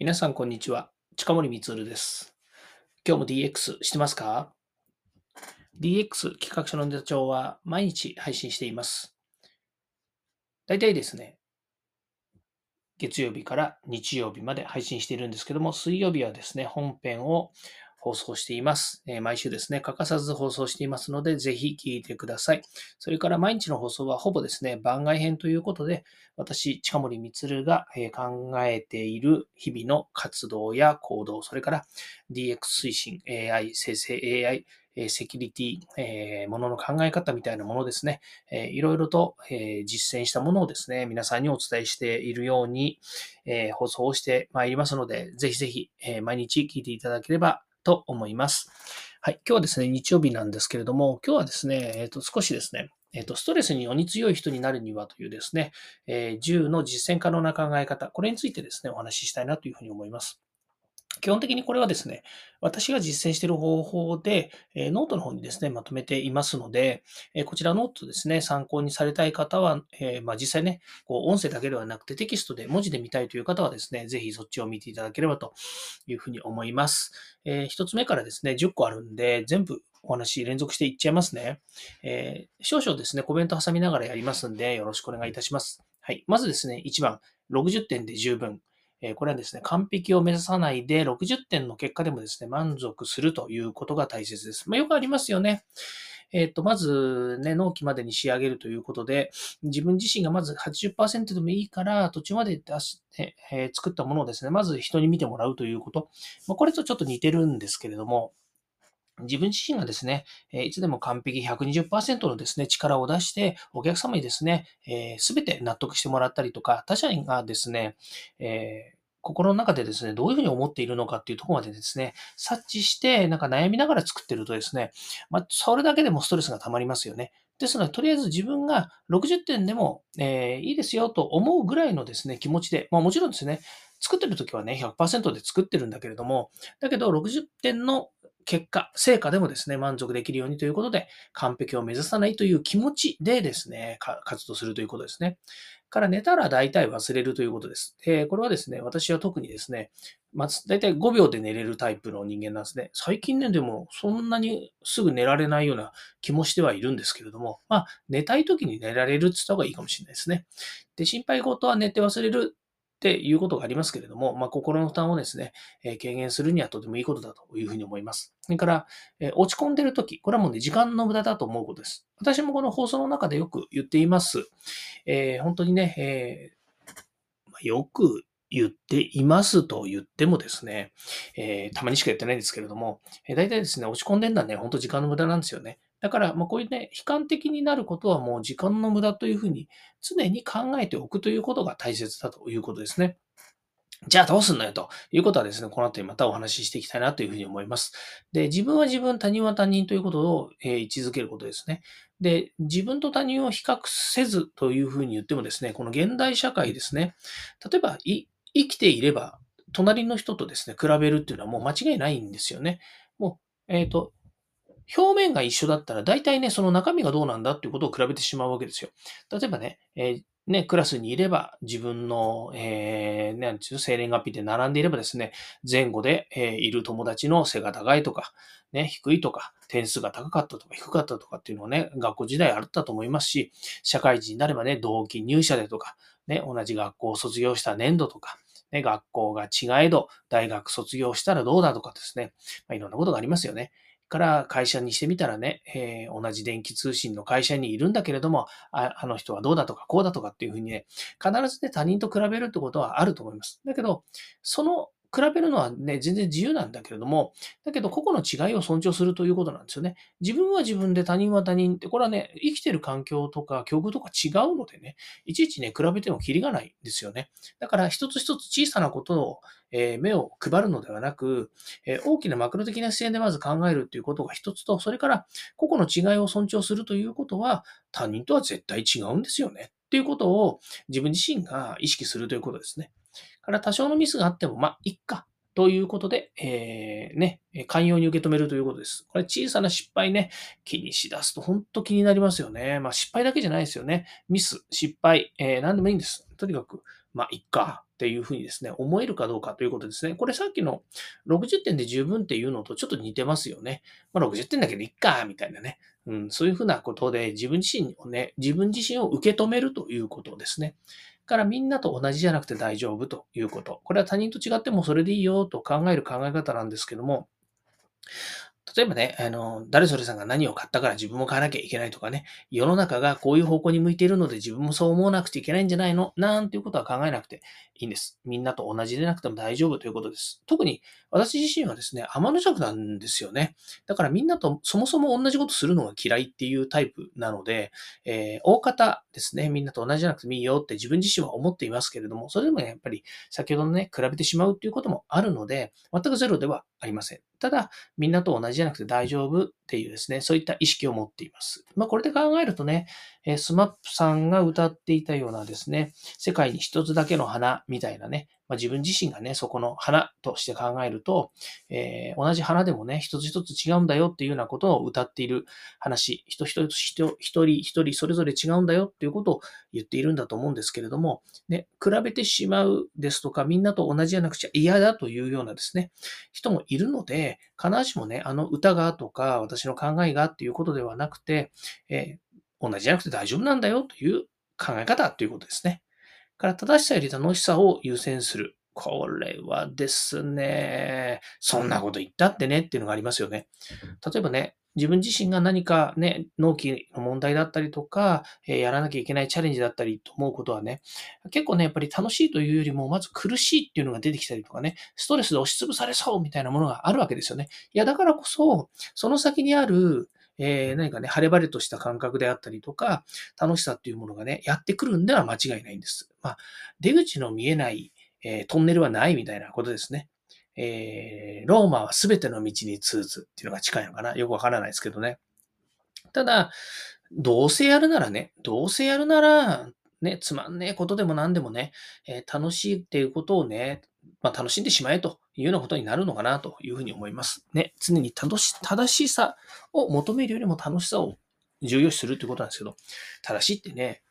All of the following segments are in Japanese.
皆さん、こんにちは。近森光です。今日も DX してますか ?DX 企画書のネタ帳は毎日配信しています。大体ですね、月曜日から日曜日まで配信しているんですけども、水曜日はですね、本編を放送しています。え毎週ですね、欠かさず放送していますので、ぜひ聞いてください。それから毎日の放送はほぼですね、番外編ということで、私、近森光が考えている日々の活動や行動、それから DX 推進、AI、生成 AI、セキュリティ、え、ものの考え方みたいなものですね、えー、いろいろと、え、実践したものをですね、皆さんにお伝えしているように、え、放送をしてまいりますので、ぜひぜひ、え、毎日聞いていただければと思います。はい。今日はですね、日曜日なんですけれども、今日はですね、えっ、ー、と、少しですね、えっ、ー、と、ストレスにより強い人になるにはというですね、えー、10の実践可能な考え方、これについてですね、お話ししたいなというふうに思います。基本的にこれはですね、私が実践している方法で、えノートの方にですね、まとめていますので、えこちらノートですね、参考にされたい方は、えまあ、実際ね、こう音声だけではなくてテキストで文字で見たいという方はですね、ぜひそっちを見ていただければというふうに思います。えー、1つ目からですね、10個あるんで、全部お話連続していっちゃいますね。えー、少々ですね、コメント挟みながらやりますんで、よろしくお願いいたします。はい。まずですね、1番、60点で十分。えこれはですね、完璧を目指さないで60点の結果でもですね、満足するということが大切です。まあ、よくありますよね。えっ、と、まずね、納期までに仕上げるということで、自分自身がまず80%でもいいから、途中まで出して、えー、作ったものをですね、まず人に見てもらうということ。まあ、これとちょっと似てるんですけれども、自分自身がですね、いつでも完璧120%のですね、力を出して、お客様にですね、す、べ、て納得してもらったりとか、他者がですね、えー心の中でですね、どういうふうに思っているのかっていうところまでですね、察知して、なんか悩みながら作ってるとですね、まあ、それだけでもストレスが溜まりますよね。ですので、とりあえず自分が60点でも、えー、いいですよと思うぐらいのですね、気持ちで、まあもちろんですね、作ってる時はね、100%で作ってるんだけれども、だけど60点の結果、成果でもですね、満足できるようにということで、完璧を目指さないという気持ちでですね、活動するということですね。から寝たら大体忘れるということです。えこれはですね、私は特にですね、まず大体5秒で寝れるタイプの人間なんですね。最近ね、でもそんなにすぐ寝られないような気もしてはいるんですけれども、まあ、寝たい時に寝られるって言った方がいいかもしれないですね。で、心配事は寝て忘れるっていうことがありますけれども、まあ、心の負担をですね、えー、軽減するにはとてもいいことだというふうに思います。それから、えー、落ち込んでるとき、これはもうね、時間の無駄だと思うことです。私もこの放送の中でよく言っています。えー、本当にね、えよく言っていますと言ってもですね、えたまにしか言ってないんですけれども、え大体ですね、落ち込んでるのはね、本当時間の無駄なんですよね。だから、まあ、こういうね、悲観的になることはもう時間の無駄というふうに常に考えておくということが大切だということですね。じゃあどうすんのよということはですね、この後にまたお話ししていきたいなというふうに思います。で、自分は自分、他人は他人ということを、えー、位置づけることですね。で、自分と他人を比較せずというふうに言ってもですね、この現代社会ですね、例えば、生きていれば、隣の人とですね、比べるっていうのはもう間違いないんですよね。もう、えっ、ー、と、表面が一緒だったら、大体ね、その中身がどうなんだっていうことを比べてしまうわけですよ。例えばね、えー、ね、クラスにいれば、自分の、えー、なんていう生年月日で並んでいればですね、前後で、えー、いる友達の背が高いとか、ね、低いとか、点数が高かったとか低かったとかっていうのはね、学校時代あったと思いますし、社会人になればね、同期入社でとか、ね、同じ学校を卒業した年度とか、ね、学校が違えど、大学卒業したらどうだとかですね、まあ、いろんなことがありますよね。から会社にしてみたらね、えー、同じ電気通信の会社にいるんだけれどもあ、あの人はどうだとかこうだとかっていうふうにね、必ずね、他人と比べるってことはあると思います。だけど、その比べるのはね、全然自由なんだけれども、だけど個々の違いを尊重するということなんですよね。自分は自分で他人は他人って、これはね、生きてる環境とか境遇とか違うのでね、いちいちね、比べてもキリがないんですよね。だから一つ一つ小さなことを、えー、目を配るのではなく、えー、大きなマクロ的な視点でまず考えるということが一つと、それから個々の違いを尊重するということは、他人とは絶対違うんですよね。っていうことを自分自身が意識するということですね。から多少のミスがあっても、まあ、いっか。ということで、えー、ね、寛容に受け止めるということです。これ小さな失敗ね、気にしだすと本当気になりますよね。まあ失敗だけじゃないですよね。ミス、失敗、えー、何でもいいんです。とにかくまあ、いっかっていうふうにですね、思えるかどうかということですね。これさっきの60点で十分っていうのとちょっと似てますよね。まあ、60点だけどいっかみたいなね。うん、そういうふうなことで自分自身をね、自分自身を受け止めるということですね。からみんなと同じじゃなくて大丈夫ということ。これは他人と違ってもそれでいいよと考える考え方なんですけども、例えばね、あの、誰それさんが何を買ったから自分も買わなきゃいけないとかね、世の中がこういう方向に向いているので自分もそう思わなくちゃいけないんじゃないの？なんていうことは考えなくていいんです。みんなと同じでなくても大丈夫ということです。特に私自身はですね、天の弱なんですよね。だからみんなとそもそも同じことするのが嫌いっていうタイプなので、えー、大方ですね、みんなと同じじゃなくてもいいよって自分自身は思っていますけれども、それでもやっぱり先ほどのね、比べてしまうっていうこともあるので、全くゼロではありません。ただ、みんなと同じじゃなくて大丈夫っていうですね、そういった意識を持っています。まあ、これで考えるとね、えスマップさんが歌っていたようなですね、世界に一つだけの花みたいなね、まあ、自分自身がね、そこの花として考えると、えー、同じ花でもね、一つ一つ違うんだよっていうようなことを歌っている話、人一人一人一人それぞれ違うんだよっていうことを言っているんだと思うんですけれども、ね、比べてしまうですとか、みんなと同じじゃなくちゃ嫌だというようなですね、人もいるので、必ずしもね、あの歌がとか、私私の考えがっていうことではなくて、えー、同じじゃなくて大丈夫なんだよという考え方ということですね。から正しさより楽しさを優先する。これはですね、そんなこと言ったってねっていうのがありますよね。例えばね、自分自身が何かね、納期の問題だったりとか、えやらなきゃいけないチャレンジだったりと思うことはね、結構ね、やっぱり楽しいというよりも、まず苦しいっていうのが出てきたりとかね、ストレスで押しつぶされそうみたいなものがあるわけですよね。いや、だからこそ、その先にある、えー、何かね、晴れ晴れとした感覚であったりとか、楽しさっていうものがね、やってくるんでは間違いないんです。まあ、出口の見えない、えー、トンネルはないみたいなことですね。えー、ローマは全ての道に通ずっていうのが近いのかなよくわからないですけどね。ただ、どうせやるならね、どうせやるなら、ね、つまんねえことでも何でもね、えー、楽しいっていうことをね、まあ、楽しんでしまえというようなことになるのかなというふうに思います。ね、常に正し正しさを求めるよりも楽しさを重要視するということなんですけど、正しいってね、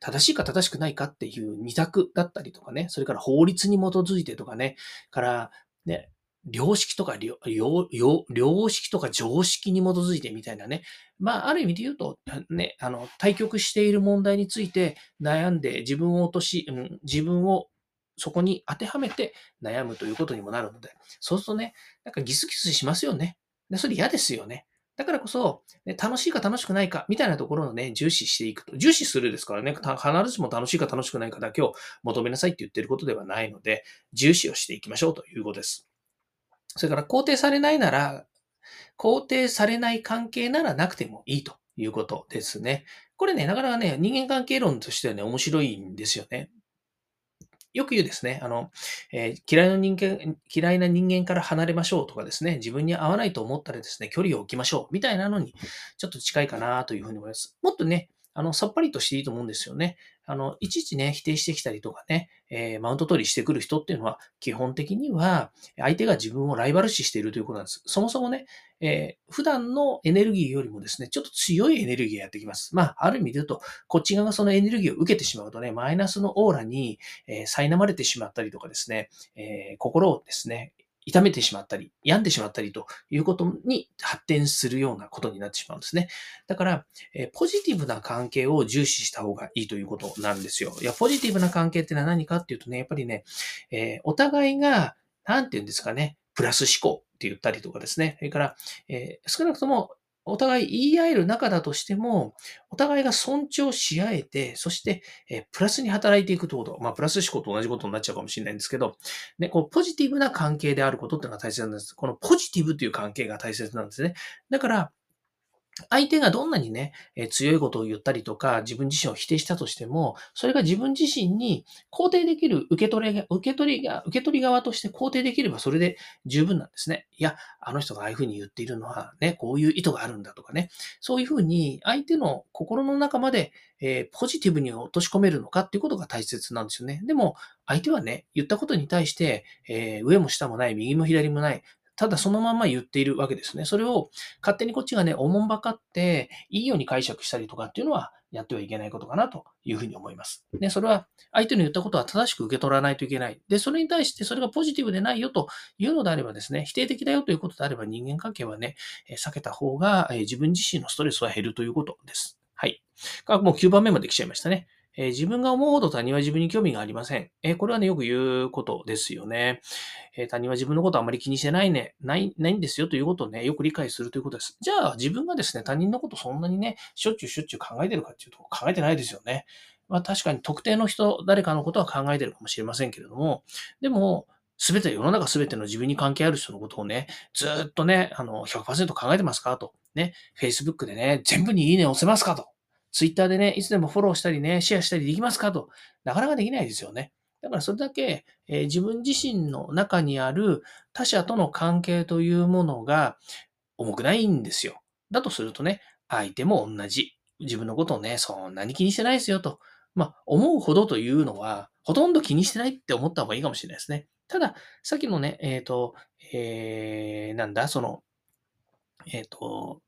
正しいか正しくないかっていう二択だったりとかね、それから法律に基づいてとかね、からね、良識とか良、良識とか常識に基づいてみたいなね。まあ、ある意味で言うと、ね、あの、対局している問題について悩んで自分を落とし、うん、自分をそこに当てはめて悩むということにもなるので、そうするとね、なんかギスギスしますよね。それ嫌ですよね。だからこそ、ね、楽しいか楽しくないかみたいなところをね、重視していくと。重視するですからね、必ずしも楽しいか楽しくないかだけを求めなさいって言ってることではないので、重視をしていきましょうということです。それから肯定されないなら、肯定されない関係ならなくてもいいということですね。これね、なかなかね、人間関係論としてはね、面白いんですよね。よく言うですね、あの、えー、嫌いな人間、嫌いな人間から離れましょうとかですね、自分に合わないと思ったらですね、距離を置きましょうみたいなのにちょっと近いかなというふうに思います。もっとね、あの、さっぱりとしていいと思うんですよね。あの、いちいちね、否定してきたりとかね、えー、マウント取りしてくる人っていうのは、基本的には、相手が自分をライバル視しているということなんです。そもそもね、えー、普段のエネルギーよりもですね、ちょっと強いエネルギーがやってきます。まあ、ある意味で言うと、こっち側がそのエネルギーを受けてしまうとね、マイナスのオーラに、えー、苛まれてしまったりとかですね、えー、心をですね、痛めてしまったり、病んでしまったりということに発展するようなことになってしまうんですね。だから、えポジティブな関係を重視した方がいいということなんですよ。いや、ポジティブな関係ってのは何かっていうとね、やっぱりね、えー、お互いが、なんて言うんですかね、プラス思考って言ったりとかですね。それから、えー、少なくともお互い言い合える仲だとしても、お互いが尊重し合えて、そして、えプラスに働いていくということ。まあ、プラス思考と同じことになっちゃうかもしれないんですけど、ね、こう、ポジティブな関係であることっていうのが大切なんです。このポジティブという関係が大切なんですね。だから、相手がどんなにね、え強いことを言ったりとか、自分自身を否定したとしても、それが自分自身に肯定できる受け取りが、受け取りが、受け取り側として肯定できればそれで十分なんですね。いや、あの人がああいうふうに言っているのはね、こういう意図があるんだとかね、そういうふうに相手の心の中まで、えー、ポジティブに落とし込めるのかっていうことが大切なんですよね。でも、相手はね、言ったことに対して、えー、上も下もない、右も左もない、ただそのまま言っているわけですね。それを勝手にこっちがね、おもんばかって、いいように解釈したりとかっていうのはやってはいけないことかなというふうに思います。で、それは相手の言ったことは正しく受け取らないといけない。で、それに対してそれがポジティブでないよというのであればですね、否定的だよということであれば人間関係はね、避けた方が自分自身のストレスは減るということです。はい。もう9番目まで来ちゃいましたね。えー、自分が思うほど他人は自分に興味がありません。えー、これはね、よく言うことですよね。えー、他人は自分のことあまり気にしてないね、ない、ないんですよということをね、よく理解するということです。じゃあ、自分がですね、他人のことそんなにね、しょっちゅうしょっちゅう考えてるかっていうと、考えてないですよね。まあ確かに特定の人、誰かのことは考えてるかもしれませんけれども、でも、すべて、世の中すべての自分に関係ある人のことをね、ずっとね、あの、100%考えてますかと。ね、Facebook でね、全部にいいね押せますかと。ツイッターでね、いつでもフォローしたりね、シェアしたりできますかと。なかなかできないですよね。だからそれだけ、えー、自分自身の中にある他者との関係というものが重くないんですよ。だとするとね、相手も同じ。自分のことをね、そんなに気にしてないですよと。まあ、思うほどというのは、ほとんど気にしてないって思った方がいいかもしれないですね。ただ、さっきのね、えっ、ー、と、えー、なんだ、その、えっ、ー、と、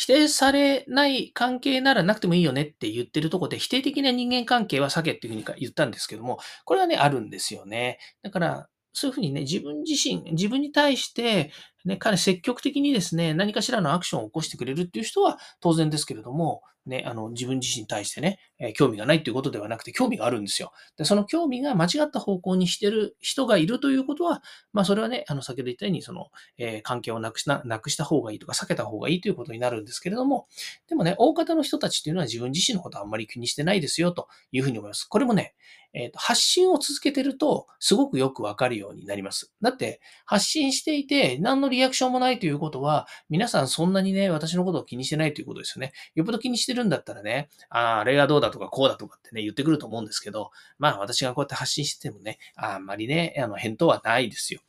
否定されない関係ならなくてもいいよねって言ってるとこで、否定的な人間関係は避けっていうふうに言ったんですけども、これはね、あるんですよね。だから、そういうふうにね、自分自身、自分に対して、ね、彼積極的にですね、何かしらのアクションを起こしてくれるっていう人は当然ですけれども、ね、あの、自分自身に対してね、え、興味がないっていうことではなくて、興味があるんですよ。で、その興味が間違った方向にしてる人がいるということは、まあ、それはね、あの、先ほど言ったように、その、えー、関係をなくしな、なくした方がいいとか、避けた方がいいということになるんですけれども、でもね、大方の人たちっていうのは自分自身のことはあんまり気にしてないですよ、というふうに思います。これもね、えーと、発信を続けてると、すごくよくわかるようになります。だって、発信していて、何のリアクションもないということは、皆さんそんなにね、私のことを気にしてないということですよね。よっぽど気にしてるんだったらね、ああ、あれがどうだとかこうだとかってね、言ってくると思うんですけど、まあ私がこうやって発信しててもね、あんまりね、あの、返答はないですよ。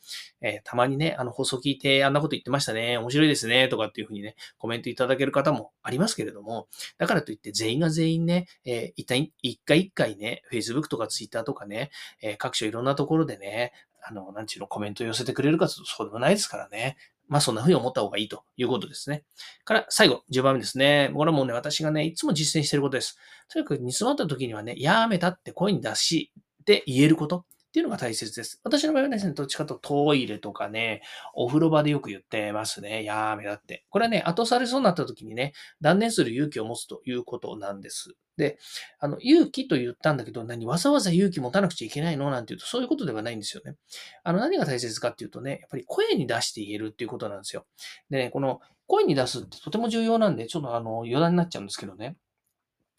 えー、たまにね、あの放送聞いてあんなこと言ってましたね、面白いですね、とかっていうふうにね、コメントいただける方もありますけれども、だからといって全員が全員ね、えー、一体、一回一回ね、Facebook とか Twitter とかね、えー、各所いろんなところでね、あの、なんちゅうのコメントを寄せてくれるかとそうでもないですからね。まあそんな風に思った方がいいということですね。から最後、10番目ですね。これはもうね、私がね、いつも実践していることです。とにかく煮詰まった時にはね、やめたって声に出して言えること。っていうのが大切です。私の場合はですね、どっちかとトイレとかね、お風呂場でよく言ってますね。やめだって。これはね、後されそうになった時にね、断念する勇気を持つということなんです。で、あの、勇気と言ったんだけど、何、わざわざ勇気持たなくちゃいけないの？なんていうと、そういうことではないんですよね。あの、何が大切かっていうとね、やっぱり声に出して言えるっていうことなんですよ。でね、この声に出すってとても重要なんで、ちょっとあの、余談になっちゃうんですけどね。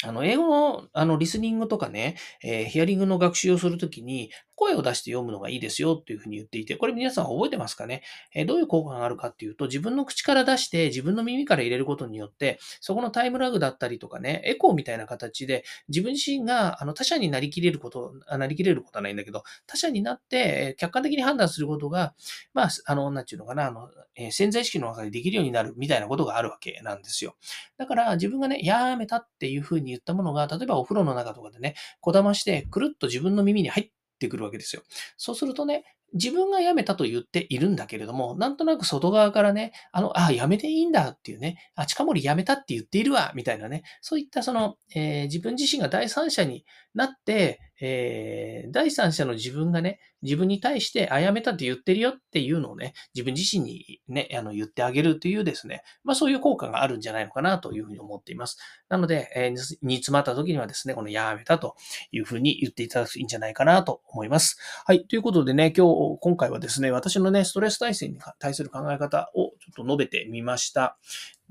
あの、英語の、あの、リスニングとかね、えー、ヒアリングの学習をするときに、声を出して読むのがいいですよっていうふうに言っていて、これ皆さん覚えてますかね、え、どういう効果があるかっていうと、自分の口から出して自分の耳から入れることによって、そこのタイムラグだったりとかね、エコーみたいな形で、自分自身があの他者になりきれること、なりきれることはないんだけど、他者になって客観的に判断することが、まあ、あの、なんちゅうのかな、あの、え、潜在意識の中でできるようになるみたいなことがあるわけなんですよ。だから自分がね、やめたっていうふうに言ったものが、例えばお風呂の中とかでね、こだまして、くるっと自分の耳に入ってくるわけですよ。そうするとね、自分が辞めたと言っているんだけれども、なんとなく外側からね、あの、あ、辞めていいんだっていうね、あ、近森辞めたって言っているわ、みたいなね、そういったその、えー、自分自身が第三者になって、えー、第三者の自分がね、自分に対して、あ、やめたって言ってるよっていうのをね、自分自身にね、あの、言ってあげるというですね、まあそういう効果があるんじゃないのかなというふうに思っています。なので、えー、煮詰まった時にはですね、このやめたというふうに言っていただくといいんじゃないかなと思います。はい。ということでね、今日、今回はですね、私のね、ストレス体制に対する考え方をちょっと述べてみました。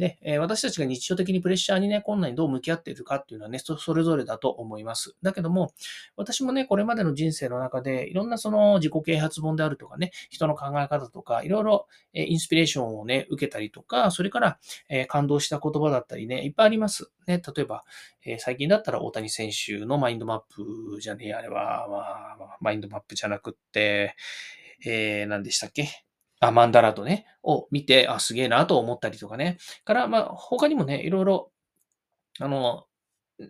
で、え私たちが日常的にプレッシャーにね、困難にどう向き合っているかっていうのはね、それぞれだと思います。だけども、私もね、これまでの人生の中で、いろんなその自己啓発本であるとかね、人の考え方とか、いろいろインスピレーションをね、受けたりとか、それから、え感動した言葉だったりね、いっぱいあります。ね、例えば、え最近だったら大谷選手のマインドマップじゃねえ、あれは、まあ、マインドマップじゃなくって、えー、何でしたっけ？あ、マンダラとね、を見て、あ、すげえなと思ったりとかね。から、まあ、他にもね、いろいろ、あの、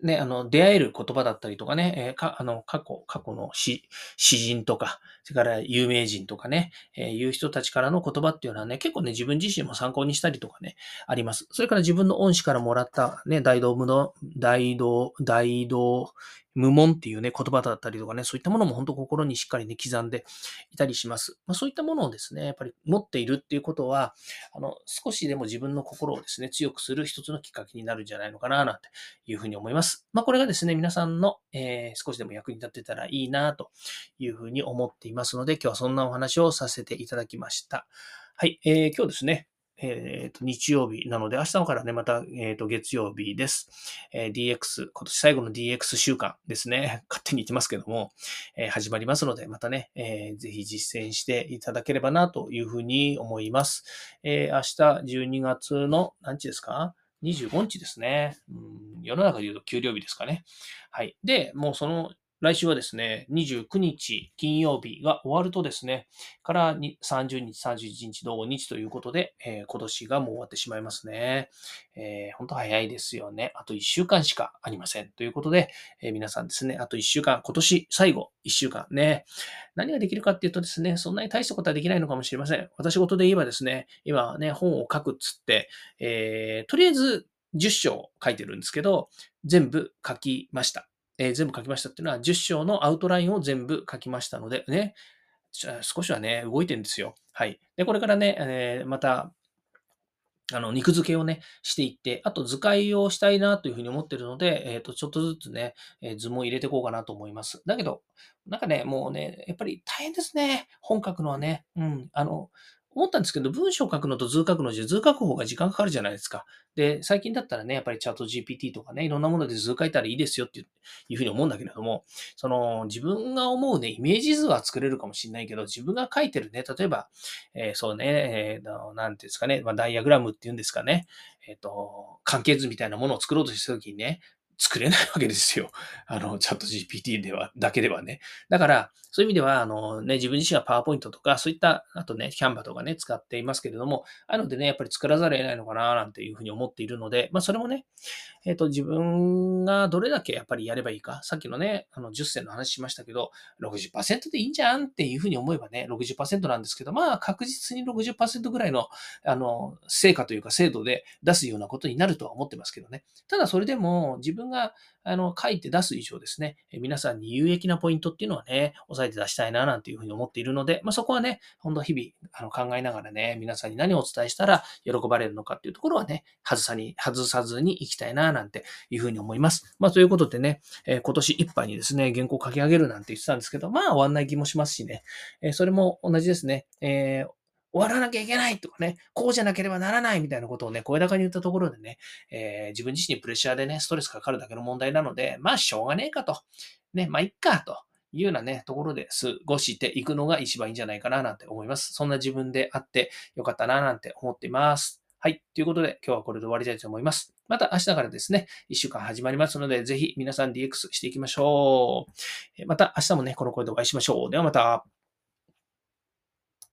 ね、あの、出会える言葉だったりとかね、えーか、あの、過去、過去の詩、詩人とか、それから有名人とかね、えーいう人たちからの言葉っていうのはね、結構ね、自分自身も参考にしたりとかね、あります。それから自分の恩師からもらったね、大道無の、大道、大道無門っていうね、言葉だったりとかね、そういったものも本当心にしっかりね、刻んでいたりします。まあ、そういったものをですね、やっぱり持っているっていうことは、あの、少しでも自分の心をですね、強くする一つのきっかけになるんじゃないのかな、なんていうふうに思います。まあ、これがですね、皆さんの、えー、少しでも役に立ってたらいいな、というふうに思っていますので、今日はそんなお話をさせていただきました。はい、えー、今日ですね、えっ、ー、と、日曜日なので、明日からね、また、え、ー、と、月曜日です。えー、DX、今年最後の DX 週間ですね。勝手に言ってますけども、え始まりますので、またね、えぜひ実践していただければなというふうに思います。え明日12月の何日ですか？25日ですね。うん、世の中で言うと給料日ですかね。はい。で、もうその来週はですね、29日金曜日が終わるとですね、から30日、31日、同日ということで、えー、今年がもう終わってしまいますね。えー、本当早いですよね。あと1週間しかありません。ということで、えー、皆さんですね、あと1週間、今年最後1週間ね、何ができるかっていうとですね、そんなに大したことはできないのかもしれません。私事で言えばですね、今ね、本を書くっつって、えー、とりあえず10章書いてるんですけど、全部書きました。え、全部書きましたっていうのは、10章のアウトラインを全部書きましたので、ね、少しはね、動いてるんですよ。はい。で、これからね、えー、また、あの、肉付けをね、していって、あと図解をしたいなというふうに思ってるので、えっ、ー、と、ちょっとずつね、えー、図も入れていこうかなと思います。だけど、なんかね、もうね、やっぱり大変ですね。本書くのはね。うん。あの、思ったんですけど、文章を書くのと図を書くのじゃ図を書く方が時間かかるじゃないですか。で、最近だったらね、やっぱりチャット GPT とかね、いろんなもので図書いたらいいですよっていうふうに思うんだけれども、その自分が思うね、イメージ図は作れるかもしれないけど、自分が書いてるね、例えば、えー、そうね、えー、なんていうんですかね、まあ、ダイアグラムっていうんですかね、えっ、ー、と、関係図みたいなものを作ろうとしたときにね、作れないわけですよ。あの、チャット GPT では、だけではね。だから、そういう意味では、あのね、自分自身はパワーポイントとか、そういった、あとね、キャンバとかね、使っていますけれども、あるのでね、やっぱり作らざるを得ないのかな、なんていうふうに思っているので、まあ、それもね、えっ、ー、と、自分がどれだけやっぱりやればいいか、さっきのね、あの、10選の話しましたけど、60%でいいんじゃんっていうふうに思えばね、60%なんですけど、まあ、確実に60%ぐらいの、あの、成果というか精度で出すようなことになるとは思ってますけどね。ただ、それでも、自分が、あの、書いて出す以上ですね、皆さんに有益なポイントっていうのはね、押さえて出したいな、なんていうふうに思っているので、まあ、そこはね、ほんと日々、あの、考えながらね、皆さんに何をお伝えしたら喜ばれるのかっていうところはね、外さに、外さずに行きたいな、なんていうふうに思います。まあ、ということでね、えー、今年いっぱいにですね、原稿を書き上げるなんて言ってたんですけど、まあ、終わんない気もしますしね、えー、それも同じですね、えー終わらなきゃいけないとかね、こうじゃなければならないみたいなことをね、声高に言ったところでね、えー、自分自身にプレッシャーでね、ストレスかかるだけの問題なので、まあ、しょうがねえかと。ね、まあ、いっかと。いうようなね、ところで過ごしていくのが一番いいんじゃないかななんて思います。そんな自分であってよかったななんて思っています。はい。ということで、今日はこれで終わりたいと思います。また明日からですね、1週間始まりますので、ぜひ皆さん DX していきましょう。また明日もね、この声でお会いしましょう。ではまた。